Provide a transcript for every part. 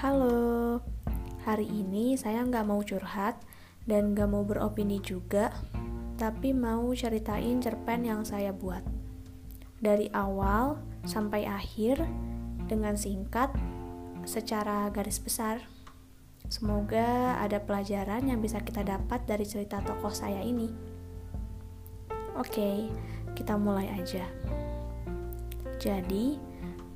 Halo, hari ini saya nggak mau curhat dan nggak mau beropini juga, tapi mau ceritain cerpen yang saya buat. Dari awal sampai akhir, dengan singkat, secara garis besar. Semoga ada pelajaran yang bisa kita dapat dari cerita tokoh saya ini. Oke, kita mulai aja. Jadi,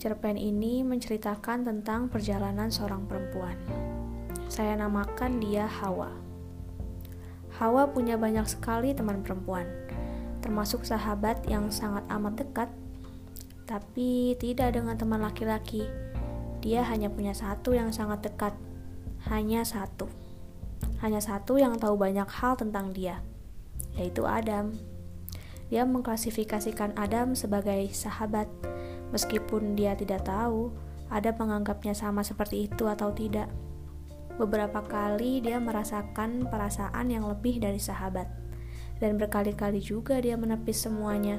Cerpen ini menceritakan tentang perjalanan seorang perempuan. Saya namakan dia Hawa. Hawa punya banyak sekali teman perempuan, termasuk sahabat yang sangat amat dekat, tapi tidak dengan teman laki-laki. Dia hanya punya satu yang sangat dekat, hanya satu. Hanya satu yang tahu banyak hal tentang dia, yaitu Adam. Dia mengklasifikasikan Adam sebagai sahabat Meskipun dia tidak tahu, ada menganggapnya sama seperti itu atau tidak. Beberapa kali dia merasakan perasaan yang lebih dari sahabat, dan berkali-kali juga dia menepis semuanya.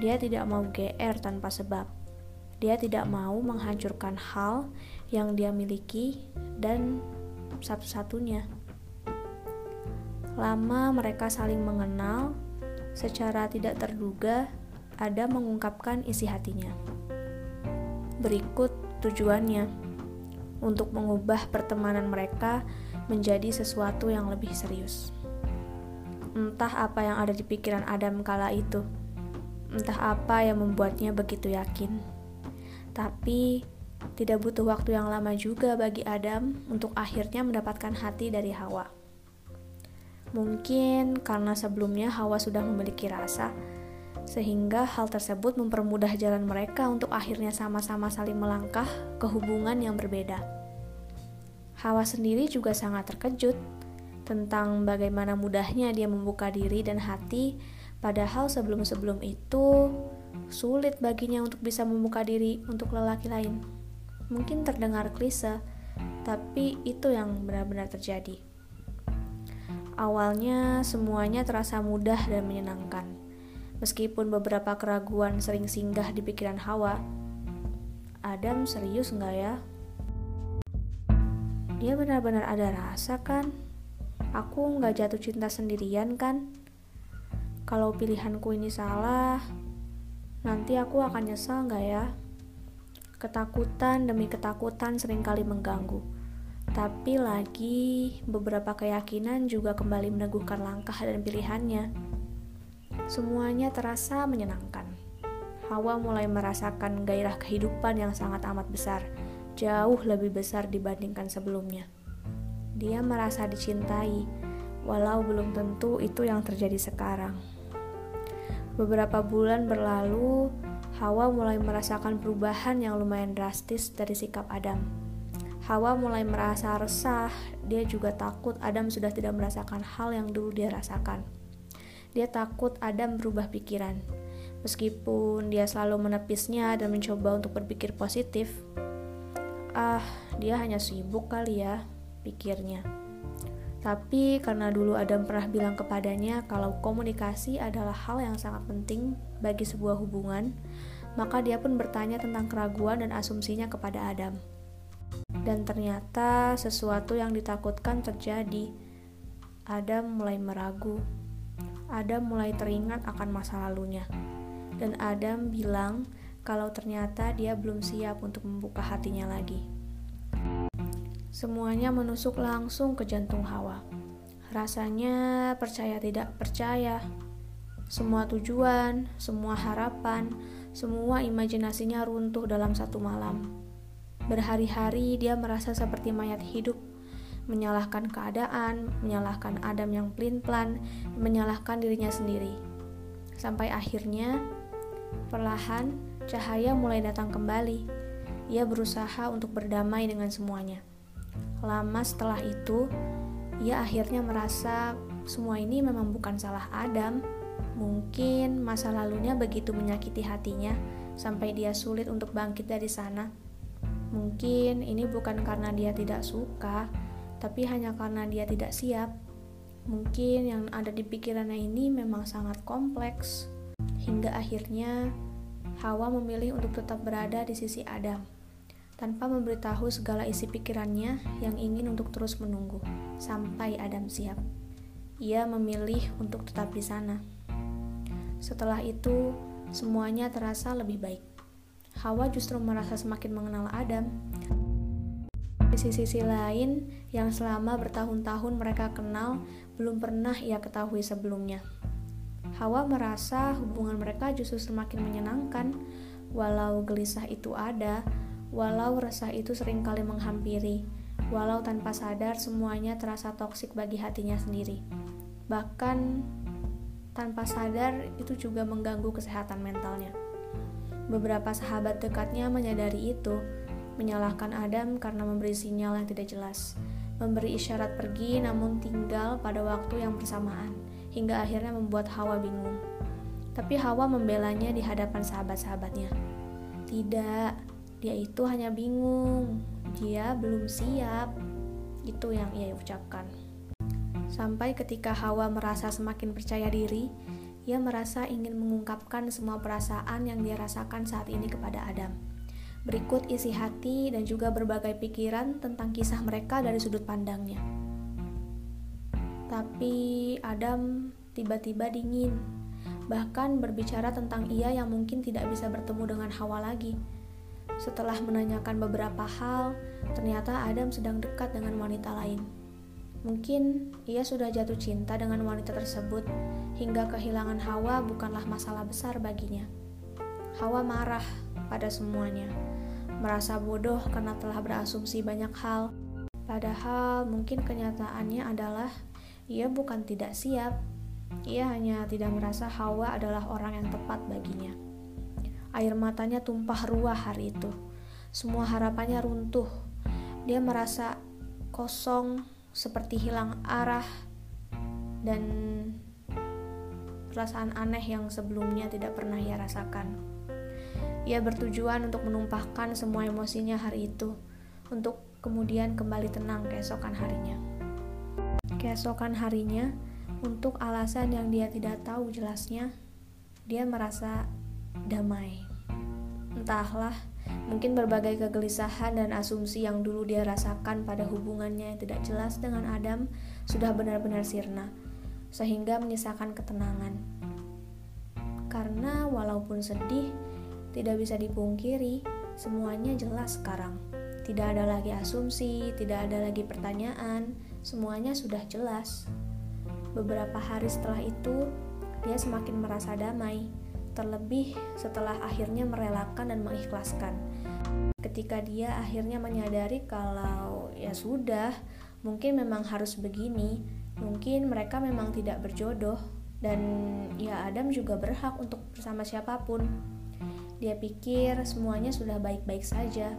Dia tidak mau GR tanpa sebab. Dia tidak mau menghancurkan hal yang dia miliki dan satu-satunya. Lama mereka saling mengenal, secara tidak terduga ada mengungkapkan isi hatinya. Berikut tujuannya untuk mengubah pertemanan mereka menjadi sesuatu yang lebih serius. Entah apa yang ada di pikiran Adam kala itu, entah apa yang membuatnya begitu yakin. Tapi tidak butuh waktu yang lama juga bagi Adam untuk akhirnya mendapatkan hati dari Hawa. Mungkin karena sebelumnya Hawa sudah memiliki rasa, sehingga hal tersebut mempermudah jalan mereka untuk akhirnya sama-sama saling melangkah ke hubungan yang berbeda. Hawa sendiri juga sangat terkejut tentang bagaimana mudahnya dia membuka diri dan hati, padahal sebelum-sebelum itu sulit baginya untuk bisa membuka diri untuk lelaki lain. Mungkin terdengar klise, tapi itu yang benar-benar terjadi. Awalnya semuanya terasa mudah dan menyenangkan Meskipun beberapa keraguan sering singgah di pikiran Hawa, Adam serius nggak ya? Dia benar-benar ada rasa kan? Aku nggak jatuh cinta sendirian kan? Kalau pilihanku ini salah, nanti aku akan nyesal nggak ya? Ketakutan demi ketakutan sering kali mengganggu. Tapi lagi, beberapa keyakinan juga kembali meneguhkan langkah dan pilihannya. Semuanya terasa menyenangkan. Hawa mulai merasakan gairah kehidupan yang sangat amat besar, jauh lebih besar dibandingkan sebelumnya. Dia merasa dicintai, walau belum tentu itu yang terjadi sekarang. Beberapa bulan berlalu, Hawa mulai merasakan perubahan yang lumayan drastis dari sikap Adam. Hawa mulai merasa resah, dia juga takut Adam sudah tidak merasakan hal yang dulu dia rasakan. Dia takut Adam berubah pikiran. Meskipun dia selalu menepisnya dan mencoba untuk berpikir positif, ah, dia hanya sibuk kali ya, pikirnya. Tapi karena dulu Adam pernah bilang kepadanya kalau komunikasi adalah hal yang sangat penting bagi sebuah hubungan, maka dia pun bertanya tentang keraguan dan asumsinya kepada Adam. Dan ternyata sesuatu yang ditakutkan terjadi. Adam mulai meragu Adam mulai teringat akan masa lalunya. Dan Adam bilang kalau ternyata dia belum siap untuk membuka hatinya lagi. Semuanya menusuk langsung ke jantung Hawa. Rasanya percaya tidak percaya. Semua tujuan, semua harapan, semua imajinasinya runtuh dalam satu malam. Berhari-hari dia merasa seperti mayat hidup menyalahkan keadaan, menyalahkan Adam yang pelin-pelan, menyalahkan dirinya sendiri. Sampai akhirnya, perlahan cahaya mulai datang kembali. Ia berusaha untuk berdamai dengan semuanya. Lama setelah itu, ia akhirnya merasa semua ini memang bukan salah Adam. Mungkin masa lalunya begitu menyakiti hatinya sampai dia sulit untuk bangkit dari sana. Mungkin ini bukan karena dia tidak suka, tapi hanya karena dia tidak siap. Mungkin yang ada di pikirannya ini memang sangat kompleks, hingga akhirnya Hawa memilih untuk tetap berada di sisi Adam. tanpa memberitahu segala isi pikirannya yang ingin untuk terus menunggu sampai Adam siap. Ia memilih untuk tetap di sana. Setelah itu, semuanya terasa lebih baik. Hawa justru merasa semakin mengenal Adam. Di sisi-sisi lain, yang selama bertahun-tahun mereka kenal, belum pernah ia ketahui sebelumnya. Hawa merasa hubungan mereka justru semakin menyenangkan, walau gelisah itu ada, walau resah itu sering kali menghampiri, walau tanpa sadar semuanya terasa toksik bagi hatinya sendiri. Bahkan tanpa sadar itu juga mengganggu kesehatan mentalnya. Beberapa sahabat dekatnya menyadari itu, menyalahkan Adam karena memberi sinyal yang tidak jelas, memberi isyarat pergi namun tinggal pada waktu yang bersamaan, hingga akhirnya membuat Hawa bingung. Tapi Hawa membelanya di hadapan sahabat-sahabatnya. Tidak, dia itu hanya bingung, dia belum siap. Itu yang ia ucapkan. Sampai ketika Hawa merasa semakin percaya diri, ia merasa ingin mengungkapkan semua perasaan yang dia rasakan saat ini kepada Adam. Berikut isi hati dan juga berbagai pikiran tentang kisah mereka dari sudut pandangnya. Tapi Adam tiba-tiba dingin, bahkan berbicara tentang ia yang mungkin tidak bisa bertemu dengan Hawa lagi setelah menanyakan beberapa hal, ternyata Adam sedang dekat dengan wanita lain. Mungkin ia sudah jatuh cinta dengan wanita tersebut, hingga kehilangan Hawa bukanlah masalah besar baginya. Hawa marah pada semuanya, merasa bodoh karena telah berasumsi banyak hal. Padahal mungkin kenyataannya adalah ia bukan tidak siap, ia hanya tidak merasa Hawa adalah orang yang tepat baginya. Air matanya tumpah ruah hari itu. Semua harapannya runtuh. Dia merasa kosong, seperti hilang arah, dan perasaan aneh yang sebelumnya tidak pernah ia rasakan. Ia bertujuan untuk menumpahkan semua emosinya hari itu, untuk kemudian kembali tenang keesokan harinya. Keesokan harinya, untuk alasan yang dia tidak tahu jelasnya, dia merasa damai. Entahlah, mungkin berbagai kegelisahan dan asumsi yang dulu dia rasakan pada hubungannya yang tidak jelas dengan Adam sudah benar-benar sirna, sehingga menyisakan ketenangan. Karena walaupun sedih, tidak bisa dipungkiri, semuanya jelas sekarang. Tidak ada lagi asumsi, tidak ada lagi pertanyaan, semuanya sudah jelas. Beberapa hari setelah itu, dia semakin merasa damai terlebih setelah akhirnya merelakan dan mengikhlaskan. Ketika dia akhirnya menyadari kalau ya sudah, mungkin memang harus begini, mungkin mereka memang tidak berjodoh dan ya Adam juga berhak untuk bersama siapa pun. Dia pikir semuanya sudah baik-baik saja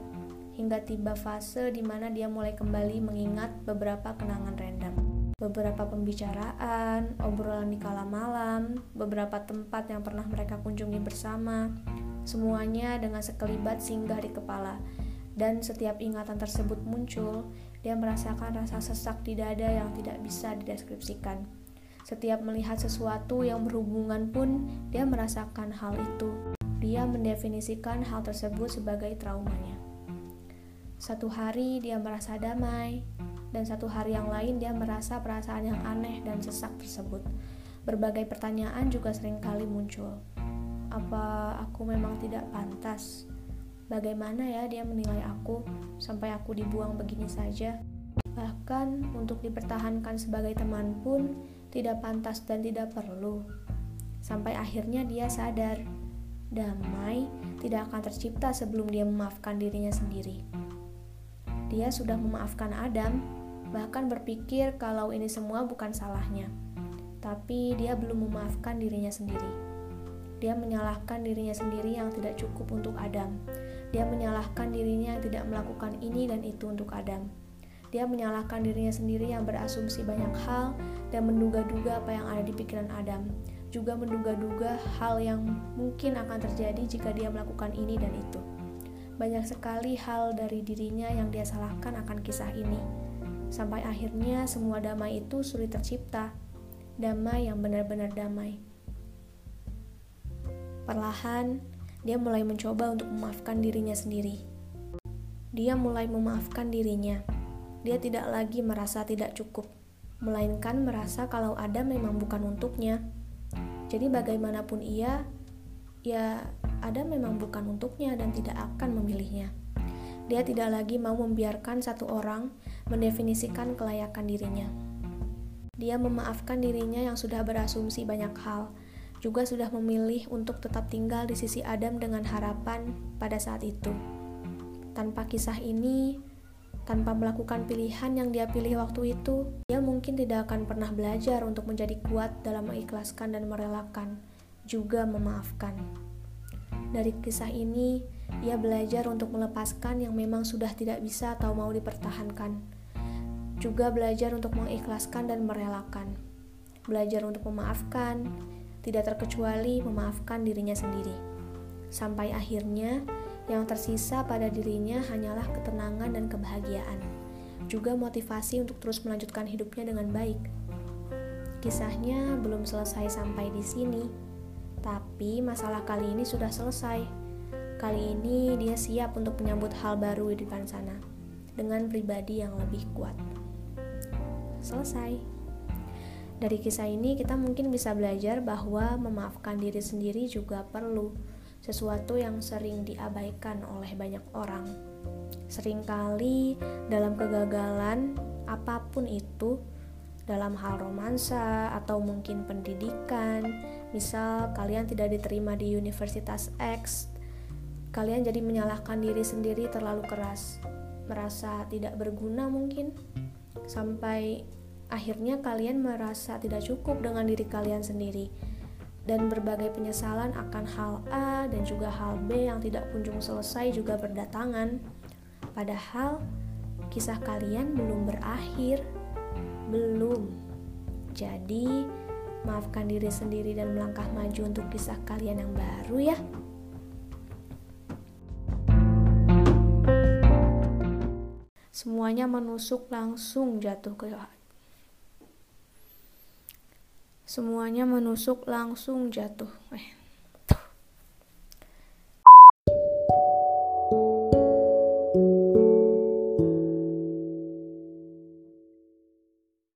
hingga tiba fase di mana dia mulai kembali mengingat beberapa kenangan random beberapa pembicaraan, obrolan di kala malam, beberapa tempat yang pernah mereka kunjungi bersama, semuanya dengan sekelibat singgah di kepala. Dan setiap ingatan tersebut muncul, dia merasakan rasa sesak di dada yang tidak bisa dideskripsikan. Setiap melihat sesuatu yang berhubungan pun, dia merasakan hal itu. Dia mendefinisikan hal tersebut sebagai traumanya. Satu hari dia merasa damai, dan satu hari yang lain dia merasa perasaan yang aneh dan sesak tersebut. Berbagai pertanyaan juga sering kali muncul. Apa aku memang tidak pantas? Bagaimana ya dia menilai aku sampai aku dibuang begini saja? Bahkan untuk dipertahankan sebagai teman pun tidak pantas dan tidak perlu. Sampai akhirnya dia sadar, damai tidak akan tercipta sebelum dia memaafkan dirinya sendiri. Dia sudah memaafkan Adam, bahkan berpikir kalau ini semua bukan salahnya. Tapi dia belum memaafkan dirinya sendiri. Dia menyalahkan dirinya sendiri yang tidak cukup untuk Adam. Dia menyalahkan dirinya yang tidak melakukan ini dan itu untuk Adam. Dia menyalahkan dirinya sendiri yang berasumsi banyak hal dan menduga-duga apa yang ada di pikiran Adam. Juga menduga-duga hal yang mungkin akan terjadi jika dia melakukan ini dan itu. Banyak sekali hal dari dirinya yang dia salahkan akan kisah ini Sampai akhirnya semua damai itu sulit tercipta. Damai yang benar-benar damai. Perlahan, dia mulai mencoba untuk memaafkan dirinya sendiri. dia mulai memaafkan dirinya. Dia tidak lagi merasa tidak cukup, melainkan merasa kalau ada memang bukan untuknya. Jadi bagaimanapun ia, ya ada memang bukan untuknya dan tidak akan memilihnya. Dia tidak lagi mau membiarkan satu orang mendefinisikan kelayakan dirinya. Dia memaafkan dirinya yang sudah berasumsi banyak hal, juga sudah memilih untuk tetap tinggal di sisi Adam dengan harapan pada saat itu. Tanpa kisah ini, tanpa melakukan pilihan yang dia pilih waktu itu, dia mungkin tidak akan pernah belajar untuk menjadi kuat dalam mengikhlaskan dan merelakan, juga memaafkan. Dari kisah ini, ia belajar untuk melepaskan yang memang sudah tidak bisa atau mau dipertahankan. Juga belajar untuk mengikhlaskan dan merelakan. Belajar untuk memaafkan, tidak terkecuali memaafkan dirinya sendiri. Sampai akhirnya, yang tersisa pada dirinya hanyalah ketenangan dan kebahagiaan. Juga motivasi untuk terus melanjutkan hidupnya dengan baik. Kisahnya belum selesai sampai di sini tapi masalah kali ini sudah selesai. Kali ini dia siap untuk menyambut hal baru di depan sana dengan pribadi yang lebih kuat. Selesai. Dari kisah ini kita mungkin bisa belajar bahwa memaafkan diri sendiri juga perlu sesuatu yang sering diabaikan oleh banyak orang. Seringkali dalam kegagalan apa pun itu dalam hal romansa atau mungkin pendidikan. Misal kalian tidak diterima di Universitas X, kalian jadi menyalahkan diri sendiri terlalu keras, merasa tidak berguna mungkin, sampai akhirnya kalian merasa tidak cukup dengan diri kalian sendiri dan berbagai penyesalan akan hal A dan juga hal B yang tidak kunjung selesai juga berdatangan. Padahal kisah kalian belum berakhir belum. Jadi, maafkan diri sendiri dan melangkah maju untuk kisah kalian yang baru ya. Semuanya menusuk langsung jatuh ke Semuanya menusuk langsung jatuh. Eh,